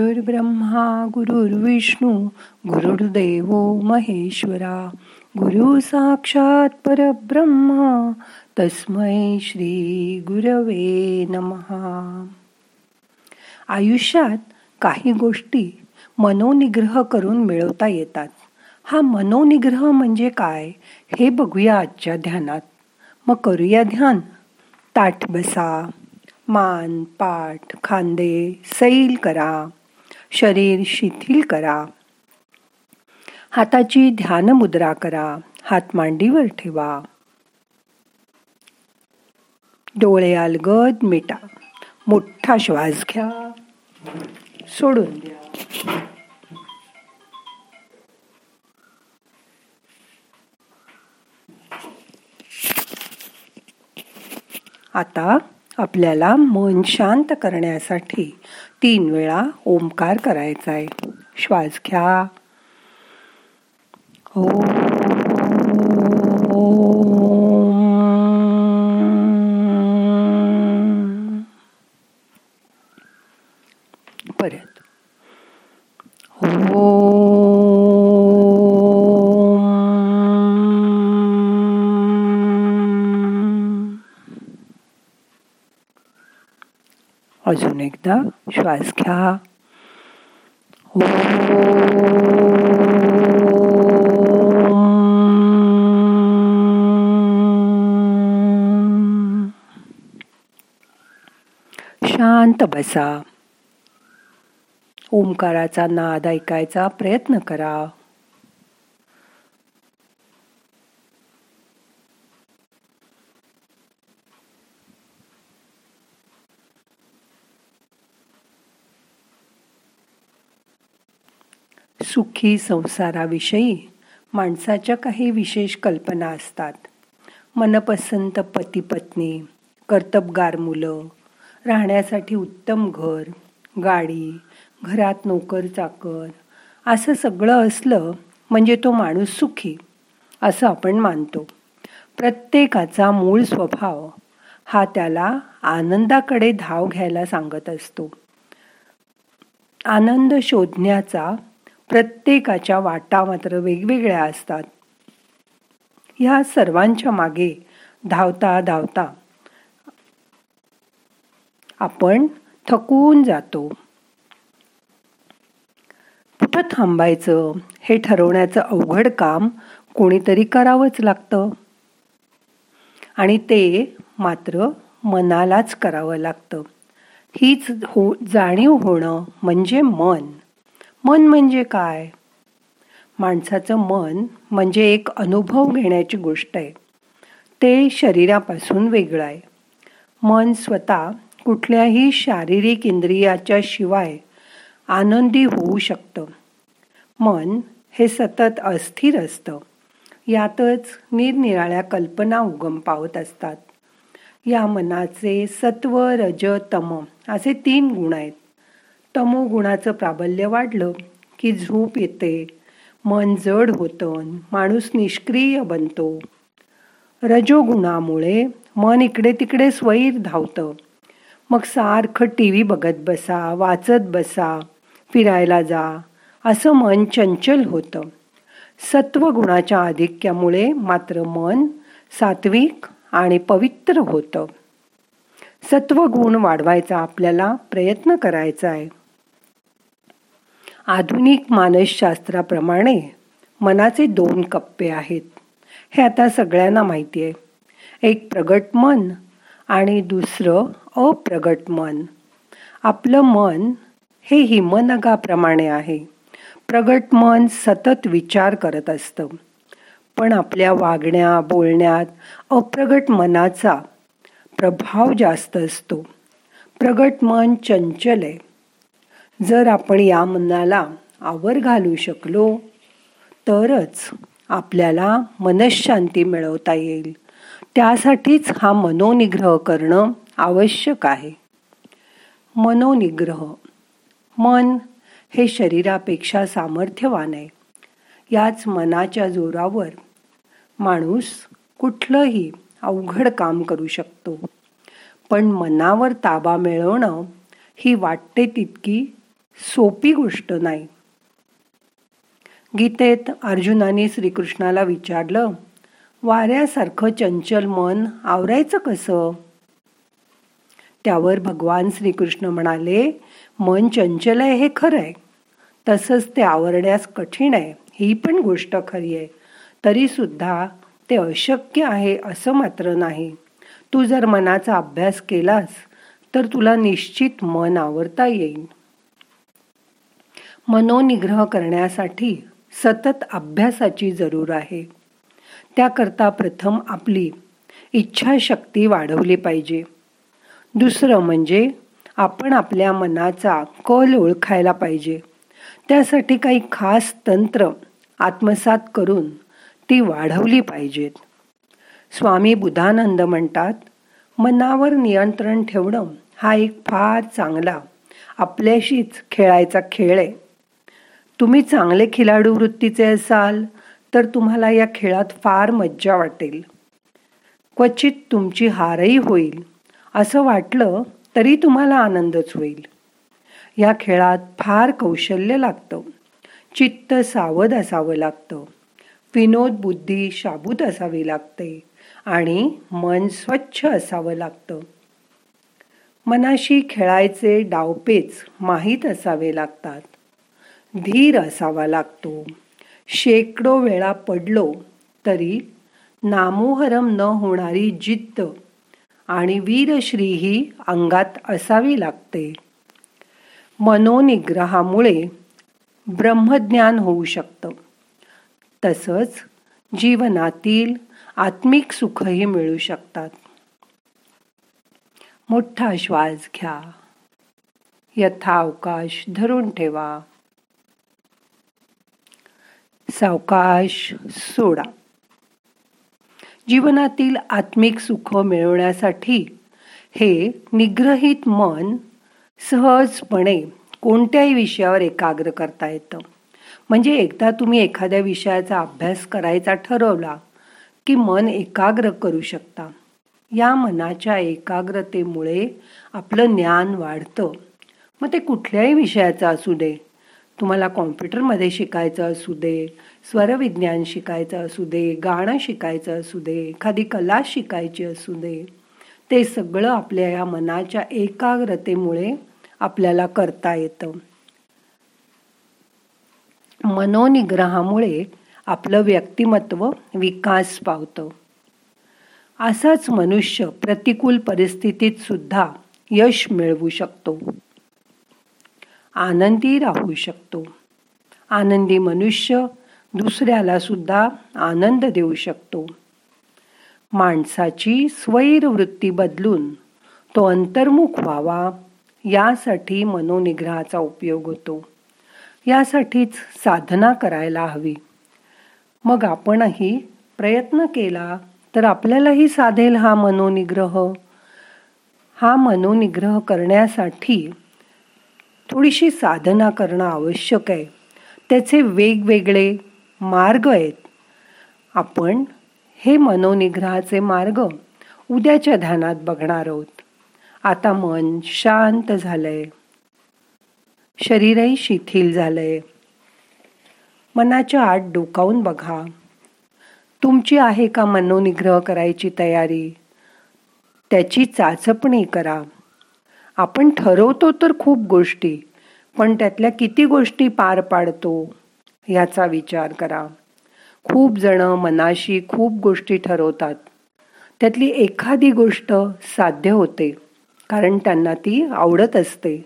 गुरुर्ब्रह्मा गुरुर्विष्णू गुरुर्देव महेश्वरा गुरु साक्षात परब्रह्मा तस्मै श्री गुरवे नमहा आयुष्यात काही गोष्टी मनोनिग्रह करून मिळवता येतात. हा मनोनिग्रह म्हणजे काय हे बघूया आजच्या ध्यानात. मग करूया ध्यान. ताठ बसा मान पाठ खांदे सैल करा. शरीर शिथिल करा. हाताची ध्यान मुद्रा करा. हात मांडीवर ठेवा. डोळे अलगद मिटा. मोठा श्वास घ्या. सोडून द्या. आता आपल्याला मन शांत करण्यासाठी तीन वेळा ओंकार करायचा आहे. श्वास घ्या. ओ. परत. अजून एकदा श्वास घ्या. शांत बसा. ओंकाराचा नाद ऐकायचा प्रयत्न करा. सुखी संसाराविषयी माणसाच्या काही विशेष कल्पना असतात. मनपसंत पती पत्नी कर्तबगार मुलं राहण्यासाठी उत्तम घर गाडी घरात नोकर चाकर असं सगळं असलं म्हणजे तो माणूस सुखी असं आपण मानतो. प्रत्येकाचा मूळ स्वभाव हा त्याला आनंदाकडे धाव घ्यायला सांगत असतो. आनंद शोधण्याचा प्रत्येकाच्या वाटा मात्र वेगवेगळ्या असतात. ह्या सर्वांच्या मागे धावता धावता आपण थकून जातो. कुठं थांबायचं हे ठरवण्याचं अवघड काम कोणीतरी करावंच लागतं. आणि ते मात्र मनालाच करावं लागतं. हीच हो जाणीव होणं म्हणजे मन. मन म्हणजे काय? माणसाचं मन म्हणजे एक अनुभव घेण्याची गोष्ट आहे. ते शरीरापासून वेगळं आहे. मन स्वतः कुठल्याही शारीरिक इंद्रियाच्या शिवाय आनंदी होऊ शकतं. मन हे सतत अस्थिर असतं. यातच निरनिराळ्या कल्पना उगम पावत असतात. या मनाचे सत्व रज तम असे तीन गुण आहेत. तमोगुणाचं प्राबल्य वाढलं की झोप येते. मन जड होतं माणूस निष्क्रिय बनतो. रजोगुणामुळे मन इकडे तिकडे स्वैर धावतं. मग सारखं टी व्ही बघत बसा वाचत बसा फिरायला जा असं मन चंचल होतं. सत्वगुणाच्या आधिक्यामुळे मात्र मन सात्विक आणि पवित्र होतं. सत्वगुण वाढवायचा आपल्याला प्रयत्न करायचा आहे. आधुनिक मानसशास्त्राप्रमाणे मनाचे दोन कप्पे आहेत. हे आता सगळ्यांना माहिती आहे. एक प्रगट मन आणि दुसरं अप्रगट मन. आपलं मन हे हिमनगाप्रमाणे आहे. प्रगट मन सतत विचार करत असतं. पण आपल्या वागण्या बोलण्यात अप्रगट मनाचा प्रभाव जास्त असतो. प्रगट मन चंचल आहे. जर आपण या मनाला आवर घालू शकलो तरच आपल्याला मनशांती मिळवता येईल. त्यासाठीच हा मनोनिग्रह करणं आवश्यक आहे. मनोनिग्रह मन हे शरीरापेक्षा सामर्थ्यवान आहे. याच मनाच्या जोरावर माणूस कुठलंही अवघड काम करू शकतो. पण मनावर ताबा मिळवणं ही वाटते तितकी सोपी गोष्ट नाही. गीतेत अर्जुनाने श्रीकृष्णाला विचारलं वाऱ्यासारखं चंचल मन आवरायचं कसं? त्यावर भगवान श्रीकृष्ण म्हणाले मन चंचल आहे हे खरं आहे तसंच ते आवरण्यास कठीण आहे. ही पण गोष्ट खरी आहे. तरी सुद्धा ते अशक्य आहे असं मात्र नाही. तू जर मनाचा अभ्यास केलास तर तुला निश्चित मन आवरता येईल. मनोनिग्रह करण्यासाठी सतत अभ्यासाची जरूर आहे. त्याकरता प्रथम आपली इच्छाशक्ती वाढवली पाहिजे. दुसरं म्हणजे आपण आपल्या मनाचा कल ओळखायला पाहिजे. त्यासाठी काही खास तंत्र आत्मसात करून ती वाढवली पाहिजेत. स्वामी बुधानंद म्हणतात मनावर नियंत्रण ठेवणं हा एक फार चांगला आपल्याशीच खेळायचा खेळ आहे. तुम्ही चांगले खिलाडू वृत्तीचे असाल तर तुम्हाला या खेळात फार मज्जा वाटेल. क्वचित तुमची हारही होईल असं वाटलं तरी तुम्हाला आनंदच होईल. या खेळात फार कौशल्य लागतं चित्त सावध असावं लागतं विनोद बुद्धी शाबूत असावी लागते आणि मन स्वच्छ असावं लागतं. मनाशी खेळायचे डावपेच माहीत असावे लागतात. धीर असावा लागतो. शेकडो वेळा पडलो तरी नामोहरम न होणारी जिद्द आणि वीरश्री ही अंगात असावी लागते. मनोनिग्रहामुळे ब्रह्मज्ञान होऊ शकतं. तसंच जीवनातील आत्मिक सुखही मिळू शकतात. मोठा श्वास घ्या. यथावकाश धरून ठेवा. सावकाश सोडा. जीवनातील आत्मिक सुख मिळवण्यासाठी हे निग्रहित मन सहजपणे कोणत्याही विषयावर एकाग्र करता येतं. म्हणजे एकदा तुम्ही एखाद्या विषयाचा अभ्यास करायचा ठरवला की मन एकाग्र करू शकता. या मनाच्या एकाग्रतेमुळे आपलं ज्ञान वाढतं. मग ते कुठल्याही विषयाचं असू दे तुम्हाला कॉम्प्युटरमध्ये शिकायचं असू दे स्वरविज्ञान शिकायचं असू दे गाणं शिकायचं असू दे एखादी कला शिकायची असू दे ते सगळं आपल्या या मनाच्या एकाग्रतेमुळे आपल्याला करता येतं. मनोनिग्रहामुळे आपलं व्यक्तिमत्व विकास पावतं. असाच मनुष्य प्रतिकूल परिस्थितीत सुद्धा यश मिळवू शकतो. आनंदी राहू शकतो. आनंदी मनुष्य दुसऱ्याला सुद्धा आनंद देऊ शकतो. माणसाची स्वैर वृत्ती बदलून तो अंतर्मुख व्हावा यासाठी मनोनिग्रहाचा उपयोग होतो. यासाठीच साधना करायला हवी. मग आपणही प्रयत्न केला तर आपल्यालाही साधेल हा मनोनिग्रह. हा मनोनिग्रह करण्यासाठी थोडीशी साधना करणं आवश्यक आहे. त्याचे वेगवेगळे मार्ग आहेत. आपण हे मनोनिग्रहाचे मार्ग उद्याच्या ध्यानात बघणार आहोत. आता मन शांत झालंय. शरीरही शिथिल झालंय. मनाच्या आत डोकावून बघा. तुमची आहे का मनोनिग्रह करायची तयारी? त्याची चाचपणी करा. आपण ठरवतो तर खूप गोष्टी पण त्यातल्या किती गोष्टी पार पाडतो याचा विचार करा. खूप जण मनाशी खूप गोष्टी ठरवतात. त्यातली एखादी गोष्ट साध्य होते कारण त्यांना ती आवडत असते.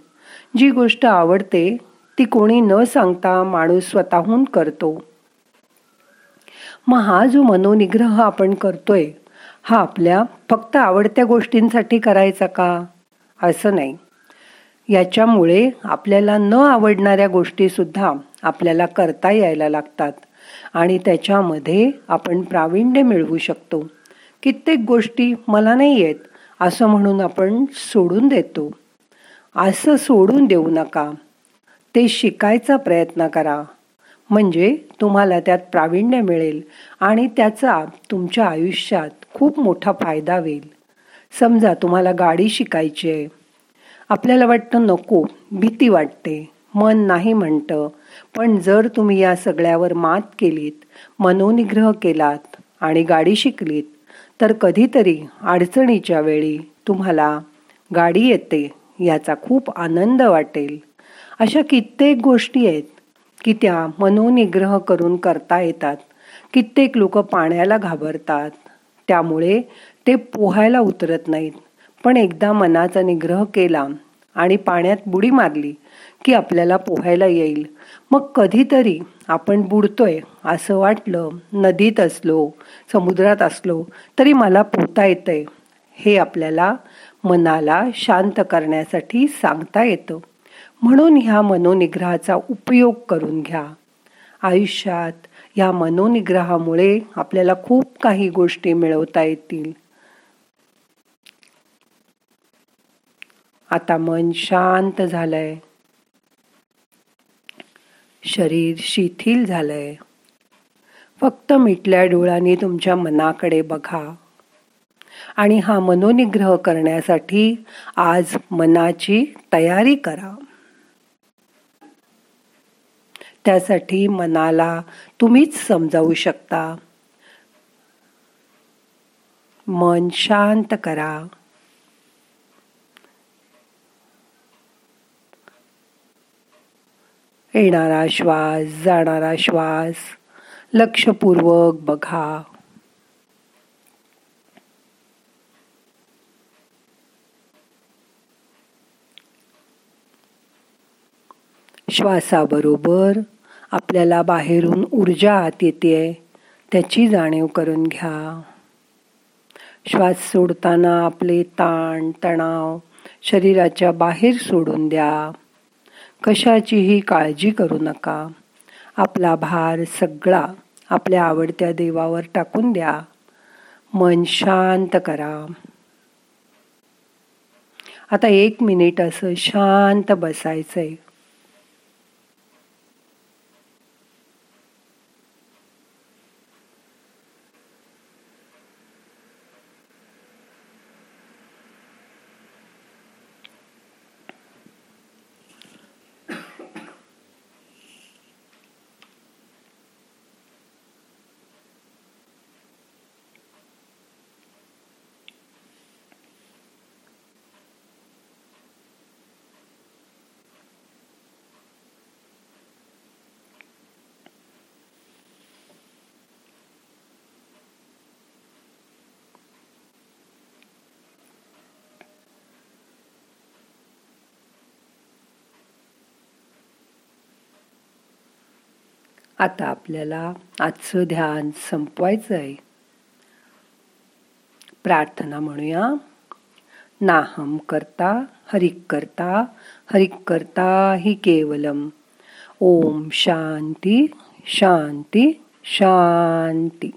जी गोष्ट आवडते ती कोणी न सांगता माणूस स्वतःहून करतो. मग हा जो मनोनिग्रह आपण करतोय हा आपल्या फक्त आवडत्या गोष्टींसाठी करायचा का? असं नाही. याच्यामुळे आपल्याला न आवडणाऱ्या गोष्टीसुद्धा आपल्याला करता यायला लागतात आणि त्याच्यामध्ये आपण प्रावीण्य मिळवू शकतो. कित्येक गोष्टी मला नाही येत असं म्हणून आपण सोडून देतो. असं सोडून देऊ नका. ते शिकायचा प्रयत्न करा. म्हणजे तुम्हाला त्यात प्रावीण्य मिळेल आणि त्याचा तुमच्या आयुष्यात खूप मोठा फायदा होईल. समजा तुम्हाला गाडी शिकायची आहे. आपल्याला वाटतं नको भीती वाटते मन नाही म्हणतं. पण जर तुम्ही या सगळ्यावर मात केलीत मनोनिग्रह केलात आणि गाडी शिकलीत तर कधीतरी अडचणीच्या वेळी तुम्हाला गाडी येते याचा खूप आनंद वाटेल. अशा कित्येक गोष्टी आहेत की त्या मनोनिग्रह करून करता येतात. कित्येक लोक पाण्याला घाबरतात. त्यामुळे ते पोहायला उतरत नाहीत. पण एकदा मनाचा निग्रह केला आणि पाण्यात बुडी मारली की आपल्याला पोहायला येईल. मग कधीतरी आपण बुडतोय असं वाटलं नदीत असलो समुद्रात असलो तरी मला पोहता येतंय. हे आपल्याला मनाला शांत करण्यासाठी सांगता येतं. म्हणून ह्या मनोनिग्रहाचा उपयोग करून घ्या. आयुष्यात ह्या मनोनिग्रहामुळे आपल्याला खूप काही गोष्टी मिळवता येतील. आता मन शांत झालंय. शरीर शिथिल झालंय. फक्त मिटल्या डोळ्यांनी तुमच्या मनाकडे बघा. आणि हा मनोनिग्रह करण्यासाठी आज मनाची तयारी करा. त्यासाठी मनाला तुम्हीच समजावू शकता. मन शांत करा. येणारा श्वास जाणारा श्वास. लक्षपूर्वक बघा. श्वासाबरोबर आपल्याला बाहेरून ऊर्जा आत येते. त्याची जाणीव करून घ्या. श्वास सोडताना आपले ताण तणाव शरीराच्या बाहेर सोडून द्या. कशाचीही काळजी करू नका. आपला भार सगळा आपल्या आवडत्या देवावर टाकून द्या. मन शांत करा. आता एक मिनिट असं शांत बसायचंय. आता आपल्याला आजचं ध्यान संपवायचं आहे प्रार्थना म्हणूया. नाहम करता हरिक करता हरिक करता हि केवलम. ओम शांती शांती शांती.